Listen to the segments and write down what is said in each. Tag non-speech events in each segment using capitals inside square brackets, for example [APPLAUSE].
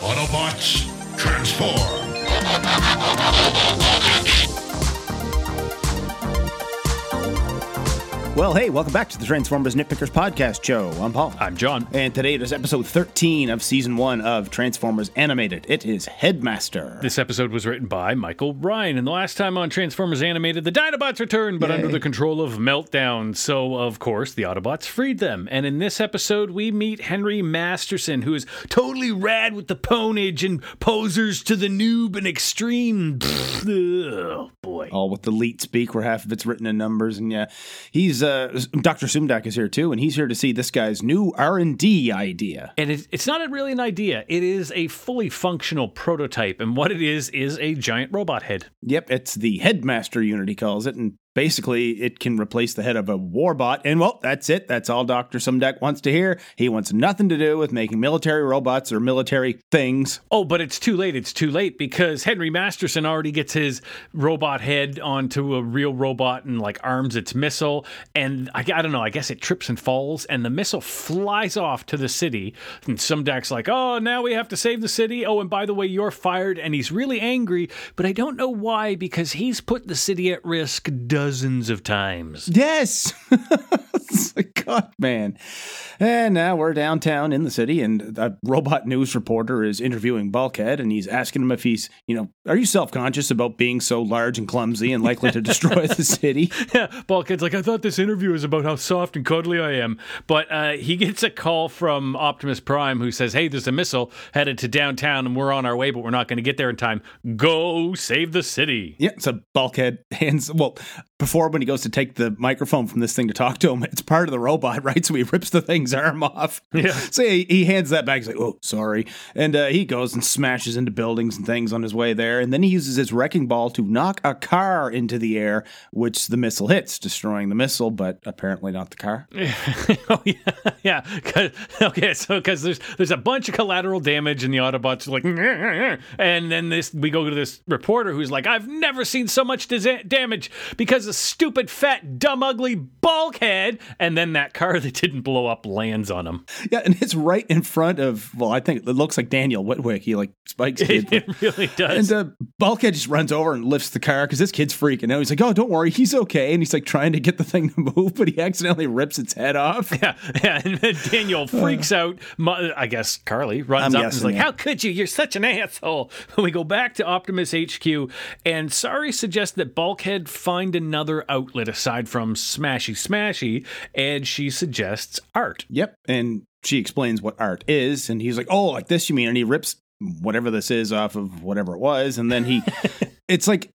Autobots, transform! Well, hey, welcome back to the Transformers Nitpickers Podcast Show. I'm Paul. I'm John. And today it is episode 13 of season one of Transformers Animated. It is Headmaster. This episode was written by Michael Ryan, and the last time on Transformers Animated, the Dinobots returned, but Yay. under the control of Meltdown. So, of course, the Autobots freed them. And in this episode, we meet Henry Masterson, who is totally rad with the ponage and posers to the noob and extreme. oh, boy. All with the leet speak, where half of it's written in numbers, and yeah, he's uh, Dr. Sumdac is here too, and he's here to see this guy's new R and D idea. And it, it's not really an idea. It is a fully functional prototype. And what it is, is a giant robot head. Yep, it's the Headmaster unit, he calls it, and basically it can replace the head of a warbot. And well, that's it. That's all Dr. Sumdac wants to hear. He wants nothing to do with making military robots or military things. Oh, but it's too late. It's too late because Henry Masterson already gets his robot head onto a real robot and like arms its missile. And I, I don't know, I guess it trips and falls and the missile flies off to the city. And Sumdac's like, oh, now we have to save the city. Oh, and by the way, you're fired. And he's really angry, but I don't know why because he's put the city at risk dozens of times. Yes. [LAUGHS] [LAUGHS] it's like, God, man. And now we're downtown in the city, and a robot news reporter is interviewing Bulkhead, and he's asking him if he's, you know, are you self conscious about being so large and clumsy and likely to destroy the [LAUGHS] city? Yeah, Bulkhead's like, I thought this interview was about how soft and cuddly I am. But uh, he gets a call from Optimus Prime who says, Hey, there's a missile headed to downtown and we're on our way, but we're not going to get there in time. Go save the city. Yeah, so Bulkhead hands, well, before when he goes to take the microphone from this thing to talk to him, it's part of the robot, [LAUGHS] right? So he rips the thing's arm off. Yeah. So he, he hands that back. He's like, oh, sorry. And uh, he goes and smashes into buildings and things on his way there. And then he uses his wrecking ball to knock a car into the air, which the missile hits, destroying the missile, but apparently not the car. [LAUGHS] oh, yeah. [LAUGHS] Yeah. Okay, so because there's there's a bunch of collateral damage and the Autobots are like, and then this we go to this reporter who's like, I've never seen so much damage because a stupid, fat, dumb, ugly bulkhead. And then that car [LAUGHS] that didn't blow up lands on him. Yeah, and it's right in front of, well, I think it looks like Daniel Whitwick. He like spikes kid. [LAUGHS] It, it really does. And uh, Bulkhead just runs over and lifts the car because this kid's freaking out. He's like, "Oh, don't worry, he's okay." And he's like trying to get the thing to move, but he accidentally rips its head off. [LAUGHS] Yeah, yeah, and then Daniel freaks out. I guess Carly runs I'm up and is like, yeah. "How could you? You're such an asshole." We go back to Optimus HQ, and Sari suggests that Bulkhead find another outlet aside from Smashy Smashy, and she suggests art. Yep, and she explains what art is, and he's like, "Oh, like this, you mean?" And he rips whatever this is off of whatever it was, and then he, [LAUGHS] it's like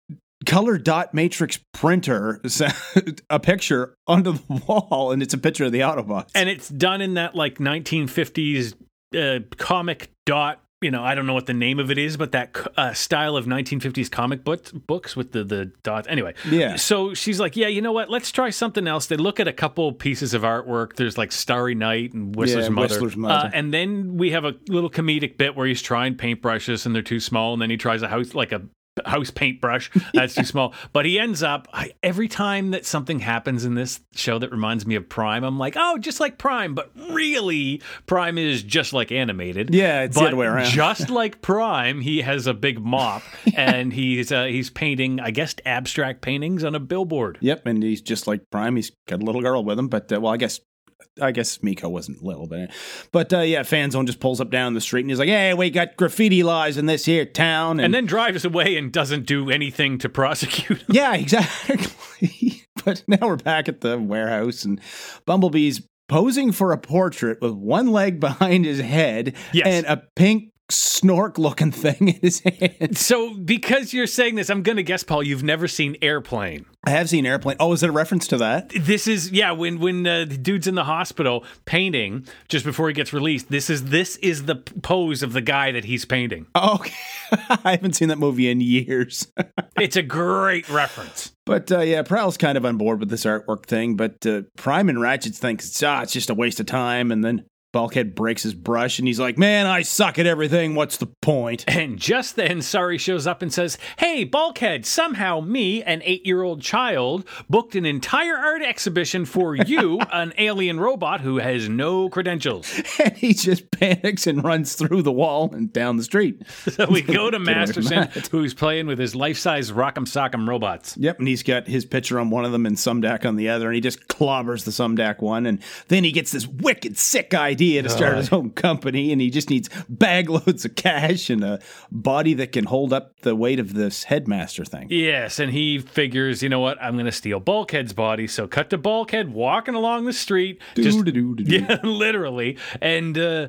color dot matrix printer [LAUGHS] a picture onto the wall, and it's a picture of the Autobots. and it's done in that like 1950s uh, comic dot you know i don't know what the name of it is but that uh, style of 1950s comic book, books with the the dots. Anyway Yeah. so she's like yeah you know what? Let's try something else. They look at a couple pieces of artwork. There's like starry night and whistler's Yeah, mother, Whistler's Mother. Uh, and then we have a little comedic bit where he's trying paintbrushes and they're too small and then he tries a house like a house paintbrush that's too small but he ends up I, every time that something happens in this show that reminds me of prime i'm like oh just like prime but really prime is just like animated Yeah, it's the other way around. just [LAUGHS] like prime he has a big mop [LAUGHS] and he's uh, he's painting i guess abstract paintings on a billboard Yep, and he's just like Prime. He's got a little girl with him, but uh, well, I guess. I guess Miko wasn't little, but but uh, yeah, Fanzone just pulls up down the street and he's like, "Hey, we got graffiti laws in this here town," and then drives away and doesn't do anything to prosecute him. Yeah, [LAUGHS] exactly. but now we're back at the warehouse, and Bumblebee's posing for a portrait with one leg behind his head Yes. and a pink snork looking thing [LAUGHS] in his hand. so because you're saying this i'm gonna guess paul you've never seen airplane I have seen Airplane. Oh, is it a reference to that? this is yeah when when uh, the dude's in the hospital painting just before he gets released this is this is the pose of the guy that he's painting [LAUGHS] Oh, okay. [LAUGHS] I haven't seen that movie in years. it's a great reference But uh, yeah, Prowl's kind of on board with this artwork thing. But uh, Prime and Ratchet thinks ah, it's just a waste of time. And then Bulkhead breaks his brush and he's like, Man, I suck at everything. What's the point? [LAUGHS] And just then, Sari shows up and says, Hey, Bulkhead, somehow me, an eight year old child, booked an entire art exhibition for [LAUGHS] you, an alien robot who has no credentials. And he just panics and runs through the wall and down the street. [LAUGHS] So we go to Masterson, who's playing with his life size Rock'em Sock'em robots. Yep, and he's got his picture on one of them and Sumdac on the other, and he just clobbers the Sumdac one, and then he gets this wicked sick idea to start his own company, and he just needs bag loads of cash and a body that can hold up the weight of this headmaster thing. Yes, and he figures, you know what, I'm going to steal Bulkhead's body. So cut to Bulkhead walking along the street. Just, [LAUGHS] yeah, literally. And uh,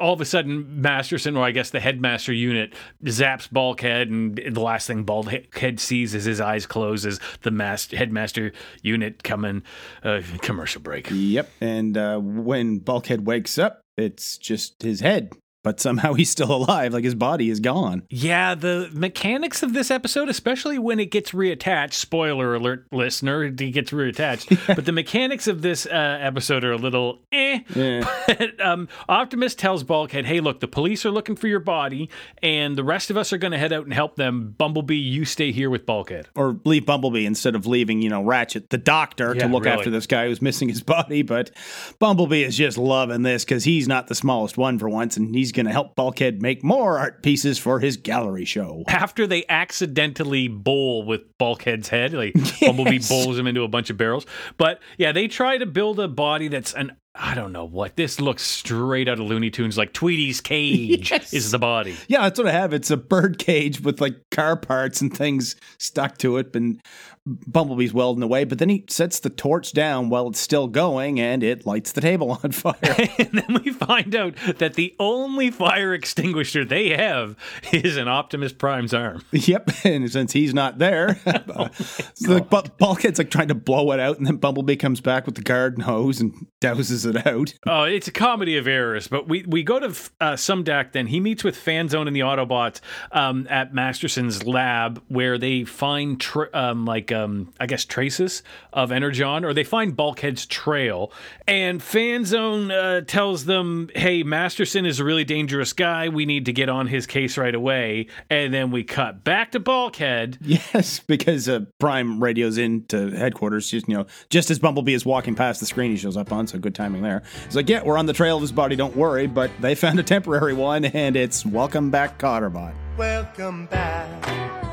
all of a sudden, Masterson, or I guess the headmaster unit, zaps Bulkhead, and the last thing Bulkhead sees is his eyes close as the mas- headmaster unit coming. Uh, commercial break. Yep, and uh, when Bulkhead wakes up, it's just his head, but somehow he's still alive, like his body is gone. Yeah, the mechanics of this episode, especially when it gets reattached, spoiler alert, listener, it gets reattached. [LAUGHS] but the mechanics of this uh, episode are a little eh. Yeah. [LAUGHS] But, um, Optimus tells Bulkhead, hey, look, the police are looking for your body, and the rest of us are going to head out and help them. Bumblebee, you stay here with Bulkhead. or leave Bumblebee instead of leaving, you know, Ratchet, the doctor, Yeah, to look really. after this guy who's missing his [LAUGHS] body. But Bumblebee is just loving this because he's not the smallest one for once, and he's going to help Bulkhead make more art pieces for his gallery show. After they accidentally bowl with Bulkhead's head, like [LAUGHS] Bumblebee bowls him into a bunch of barrels. But yeah, they try to build a body that's an I don't know what this looks straight out of Looney Tunes. Like Tweety's cage Yes. is the body. Yeah, that's what I have. It's a bird cage with like car parts and things stuck to it, and Bumblebee's welding away. But then he sets the torch down while it's still going, and it lights the table on [LAUGHS] fire. [LAUGHS] and then we find out that the only fire extinguisher they have is an Optimus Prime's arm. [LAUGHS] Yep, and since he's not there, uh, so like, Bu- Bulkhead's like trying to blow it out, and then Bumblebee comes back with the garden hose and douses it out. Oh, it's a comedy of errors. But we, we go to uh, Sumdac then. He meets with Fanzone and the Autobots um, at Masterson's lab where they find, tr- um, like, um, I guess, traces of Energon, or they find Bulkhead's trail. And Fanzone uh, tells them, hey, Masterson is a really dangerous guy. We need to get on his case right away. And then we cut back to Bulkhead. [LAUGHS] Yes, because uh, Prime radios into headquarters. Just you know, just as Bumblebee is walking past the screen, he shows up on. So good timing there. He's like, "Yeah, we're on the trail of his body. Don't worry." But they found a temporary one, and it's "Welcome back, Cotterbot." Welcome back.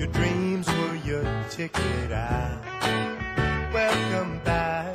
Your dreams were your ticket out. Welcome back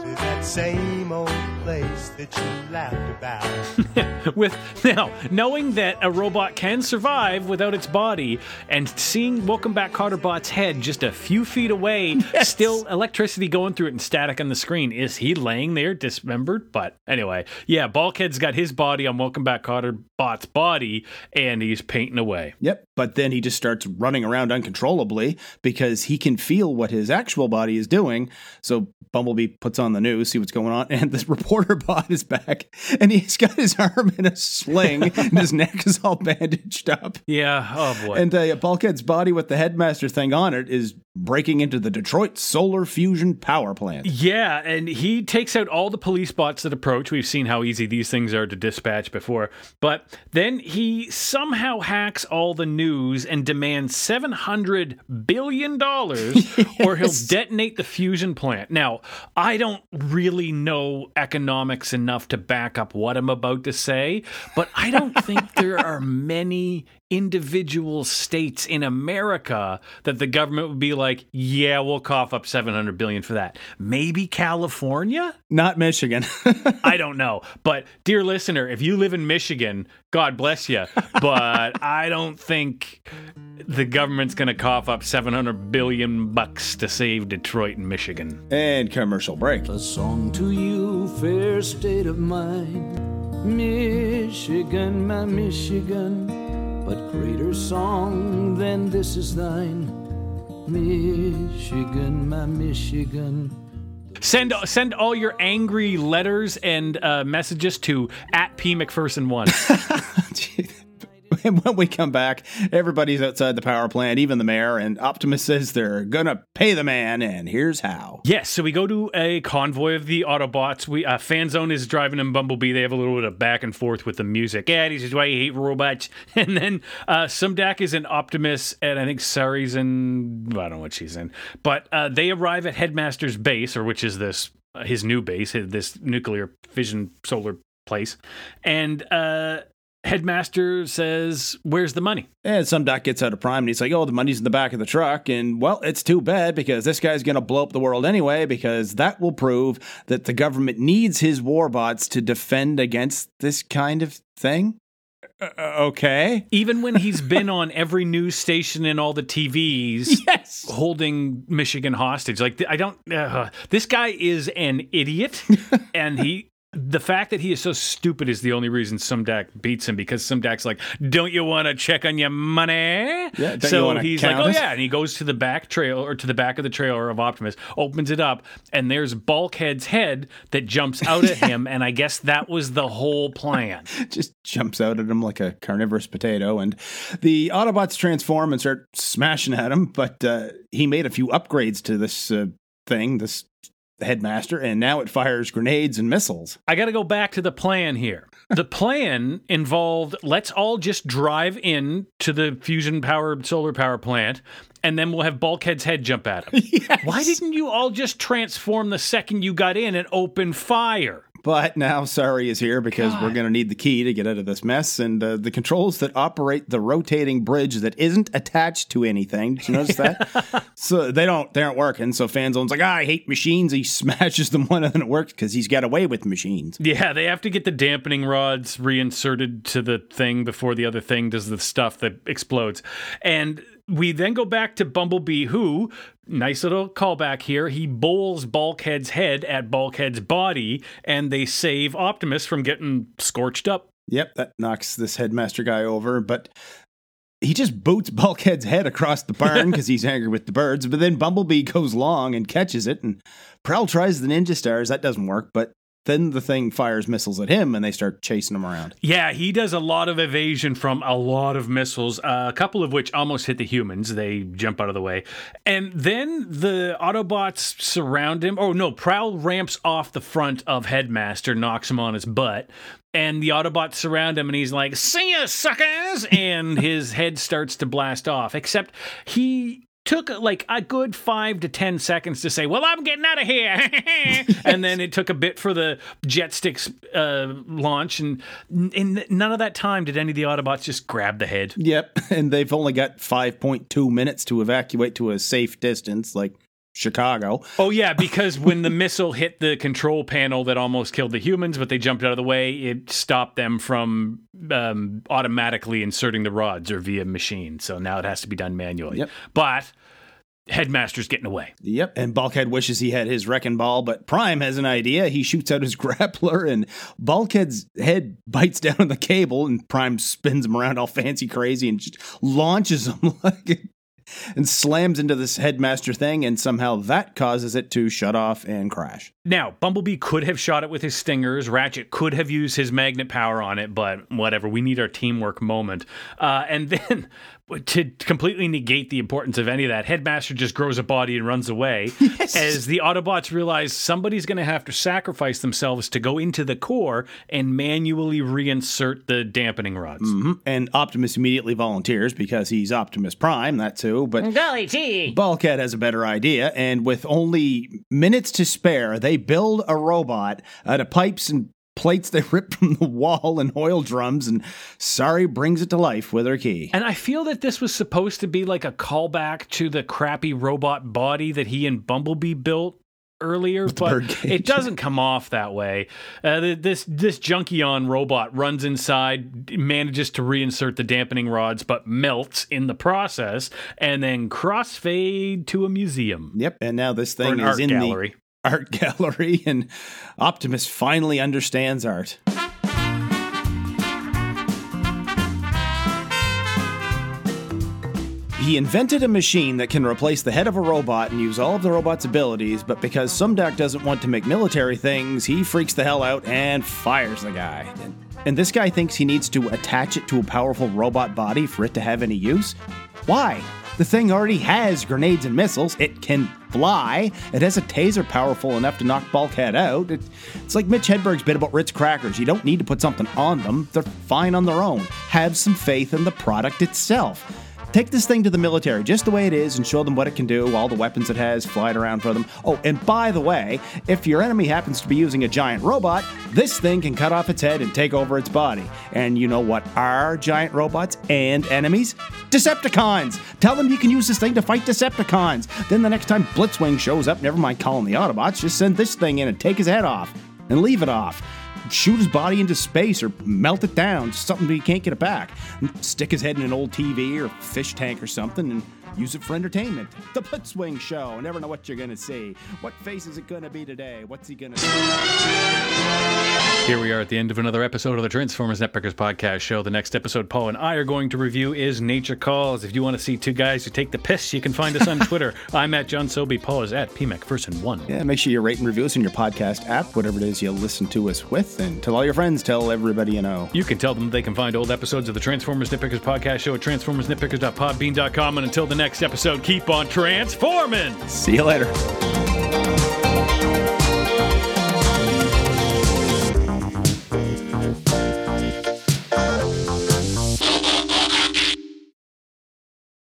to that same old place that you laughed about. [LAUGHS] with now knowing that a robot can survive without its body and seeing welcome back carterbot's head just a few feet away [LAUGHS] still electricity going through it and static on the screen is he laying there dismembered but anyway yeah bulkhead's got his body on welcome back carterbot's body and he's painting away Yep. But then he just starts running around uncontrollably because he can feel what his actual body is doing. So Bumblebee puts on the news, see what's going on, [LAUGHS] and this reporter bot is back, and he's got his arm in a sling, and his neck is all bandaged up. yeah oh boy And uh, Bulkhead's body with the headmaster thing on it is breaking into the Detroit Solar Fusion Power Plant. Yeah, and he takes out all the police bots that approach. We've seen how easy these things are to dispatch before. But then he somehow hacks all the news and demands $700 billion [LAUGHS] or he'll detonate the fusion plant. Now, I don't really know economics enough to back up what I'm about to say, but I don't think there are [LAUGHS] many individual states in America that the government would be like, yeah, we'll cough up 700 billion for that. Maybe California? Not Michigan. [LAUGHS] I don't know. But dear listener, if you live in Michigan, God bless you. But [LAUGHS] I don't think the government's going to cough up 700 billion bucks to save Detroit and Michigan. and commercial break. A song to you, fair state of mind. Michigan, my Michigan, but greater song than this is thine. Michigan, my Michigan. Send send all your angry letters and uh, messages to at P McPherson one. [LAUGHS] and [LAUGHS] when we come back, everybody's outside the power plant, even the mayor, and Optimus says they're gonna pay the man, and here's how. Yes, so we go to a convoy of the Autobots. We uh, Fanzone is driving in Bumblebee. They have a little bit of back and forth with the music. Yeah, this is why you hate robots. [LAUGHS] And then uh, Sumdac is an Optimus, and I think Sari's in. I don't know what she's in, but uh, they arrive at Headmaster's base, or which is this uh, his new base, this nuclear fission solar place, and. uh Headmaster says, Where's the money? And Sumdac gets out of Prime and he's like, Oh, the money's in the back of the truck. And well, it's too bad because this guy's going to blow up the world anyway, because that will prove that the government needs his warbots to defend against this kind of thing. Uh, okay. Even when he's [LAUGHS] been on every news station and all the TVs Yes. holding Michigan hostage. Like, I don't, uh, this guy is an idiot. [LAUGHS] and he, the fact that he is so stupid is the only reason Sumdac beats him because Sumdac's like, "Don't you want to check on your money?" Yeah, so he's like, "Oh it?" yeah," and he goes to the back trail or to the back of the trailer of Optimus, opens it up, and there's Bulkhead's head that jumps out at [LAUGHS] him, and I guess that was the whole plan. [LAUGHS] Just jumps out at him like a carnivorous potato. And the Autobots transform and start smashing at him. But uh, he made a few upgrades to this uh, thing, this headmaster, and now it fires grenades and missiles. I got to go back to the plan here. The plan involved let's all just drive in to the fusion powered solar power plant and then we'll have Bulkhead's head jump at him. [LAUGHS] Why didn't you all just transform the second you got in and open fire? But now Sari is here because we're going to need the key to get out of this mess. And uh, the controls that operate the rotating bridge that isn't attached to anything. Did you notice that? [LAUGHS] so they don't they aren't working. So Fanzone's like, ah, I hate machines. He [LAUGHS] smashes them one and then it works because he's got away with machines. Yeah, they have to get the dampening rods reinserted to the thing before the other thing does the stuff that explodes. And we then go back to Bumblebee, who, nice little callback here, he bowls Bulkhead's head at Bulkhead's body, and they save Optimus from getting scorched up. Yep, that knocks this headmaster guy over, but he just boots Bulkhead's head across the barn [LAUGHS] because he's angry with the birds. But then Bumblebee goes long and catches it, and Prowl tries the ninja stars. That doesn't work, but then the thing fires missiles at him and they start chasing him around. Yeah, he does a lot of evasion from a lot of missiles, uh, a couple of which almost hit the humans. They jump out of the way. And then the Autobots surround him. Oh, no, Prowl ramps off the front of Headmaster, knocks him on his butt. And the Autobots surround him, and he's like, See ya, suckers! [LAUGHS] and his head starts to blast off. Except he took like a good five to ten seconds to say, "Well, I'm getting out of here," [LAUGHS] and then it took a bit for the jet sticks uh, launch, and in none of that time did any of the Autobots just grab the head. Yep, [LAUGHS] and they've only got 5.2 minutes to evacuate to a safe distance, like Chicago. Oh yeah, because when the [LAUGHS] missile hit the control panel that almost killed the humans, but they jumped out of the way, it stopped them from um, automatically inserting the rods or via machine. So now it has to be done manually. Yep. But Headmaster's getting away. Yep, and Bulkhead wishes he had his wrecking ball, but Prime has an idea. He shoots out his [LAUGHS] grappler, and Bulkhead's head bites down on the cable, and Prime spins him around all fancy crazy and just launches him [LAUGHS] like and slams into this headmaster thing, and somehow that causes it to shut off and crash. Now, Bumblebee could have shot it with his stingers. Ratchet could have used his magnet power on it, but whatever. We need our teamwork moment. Uh, and [LAUGHS] then, to completely negate the importance of any of that, Headmaster just grows a body and runs away. [LAUGHS] As the Autobots realize somebody's going to have to sacrifice themselves to go into the core and manually reinsert the dampening rods. Mhm. And Optimus immediately volunteers because he's Optimus Prime, that's who. But Golly gee. Bulkhead has a better idea, and with only minutes to spare, they build a robot out of pipes and plates they [LAUGHS] rip from the wall and oil drums, and Sari brings it to life with her key. And I feel that this was supposed to be like a callback to the crappy robot body that he and Bumblebee built earlier, but it doesn't come off that way. Uh, th- this this Junkion robot runs inside, manages to reinsert the dampening rods, but melts in the process, and then crossfade to a museum Yep, and now this thing is in gallery. the art [LAUGHS] gallery, and Optimus finally understands art. He invented a machine that can replace the head of a robot and use all of the robot's abilities, but because Sumdac doesn't want to make military things, he freaks the hell out and fires the guy. And this guy thinks he needs to attach it to a powerful robot body for it to have any use? Why? The thing already has grenades and missiles. It can fly. It has a taser powerful enough to knock Bulkhead out. It, it's like Mitch Hedberg's bit about Ritz crackers. You don't need to put something on them, they're fine on their own. Have some faith in the product itself. Take this thing to the military just the way it is and show them what it can do, all the weapons it has fly it around for them. Oh, and by the way, if your enemy happens to be using a giant robot, this thing can cut off its head and take over its body. And you know what are giant robots and enemies? Decepticons! Tell them you can use this thing to fight Decepticons. Then the next time Blitzwing shows up, never mind calling the Autobots, just send this thing in and take his head off. And leave it off shoot his body into space or melt it down, something he can't get it back. Stick his head in an old TV or fish tank or something and use it for entertainment. The Blitzwing Show. Never know what you're going to see. What face is it going to be today? What's he going to Here we are at the end of another episode of the Transformers Nitpickers podcast show. The next episode Paul and I are going to review is Nature Calls. If you want to see two guys who take the piss, you can find us on [LAUGHS] Twitter. I'm at John Sobey. Paul is at PMacPherson1. Yeah, make sure you rate and review us in your podcast app, whatever it is you listen to us with, and tell all your friends, tell everybody you know. You can tell them they can find old episodes of the Transformers Nitpickers podcast show at transformersnitpickers.podbean.com. And until the next episode, keep on transforming! See you later.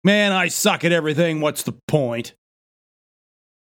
Man, I suck at everything. What's the point?